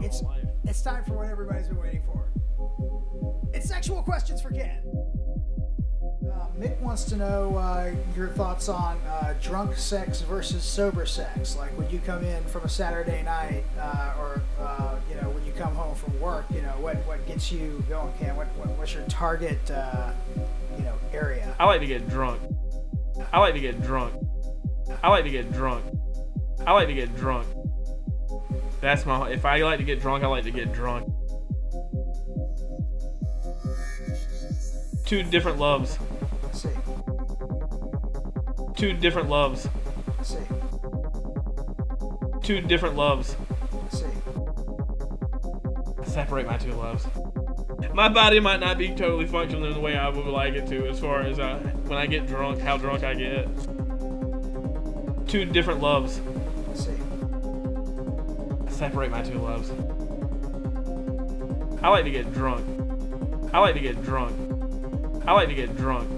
my It's whole life. it's time for what everybody's been waiting for. It's sexual questions for Ken. Uh, Mick wants to know uh, your thoughts on uh, drunk sex versus sober sex. Like when you come in from a Saturday night, uh, or uh, you know when you come home from work. You know what what gets you going, Ken? What, what what's your target? Uh, you know area. I like to get drunk. I like to get drunk. I like to get drunk. I like to get drunk. That's my. If I like to get drunk, I like to get drunk. Two different loves. Two different loves. Two different loves. Separate my two loves. My body might not be totally functioning the way I would like it to, as far as uh, when I get drunk, how drunk I get. Two different loves. Separate my two loves. I like to get drunk. I like to get drunk. I like to get drunk.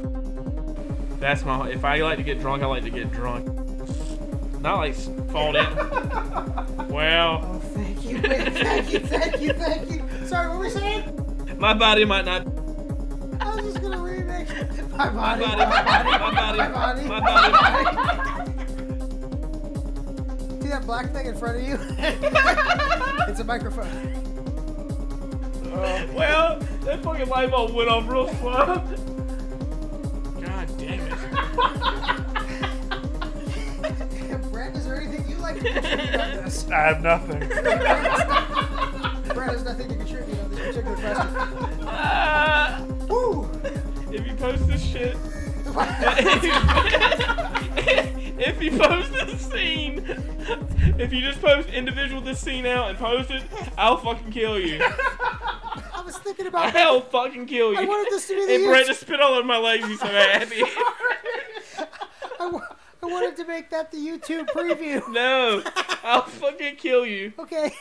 That's my. If I like to get drunk, I like to get drunk. Not like fall in. well, Oh, thank you. Thank you, thank you, thank you. Sorry, what were we saying? my body might not. I was just gonna remix my body, body, my body, my body, my body, my my body. body. Black thing in front of you? it's a microphone. Well, that fucking light bulb went off real slow. God damn it. Brent, is there anything you'd like to contribute on this? I have nothing. Brent has nothing to contribute on this particular question. Ah, Woo! if you post this shit. if you post this scene, if you just post individual this scene out and post it, I'll fucking kill you. I was thinking about I'll fucking kill you. I wanted this to be the And Brett just spit all over my legs. He's so happy. I, wa- I wanted to make that the YouTube preview. no, I'll fucking kill you. Okay.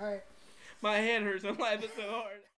All right. My head hurts. I'm laughing so hard.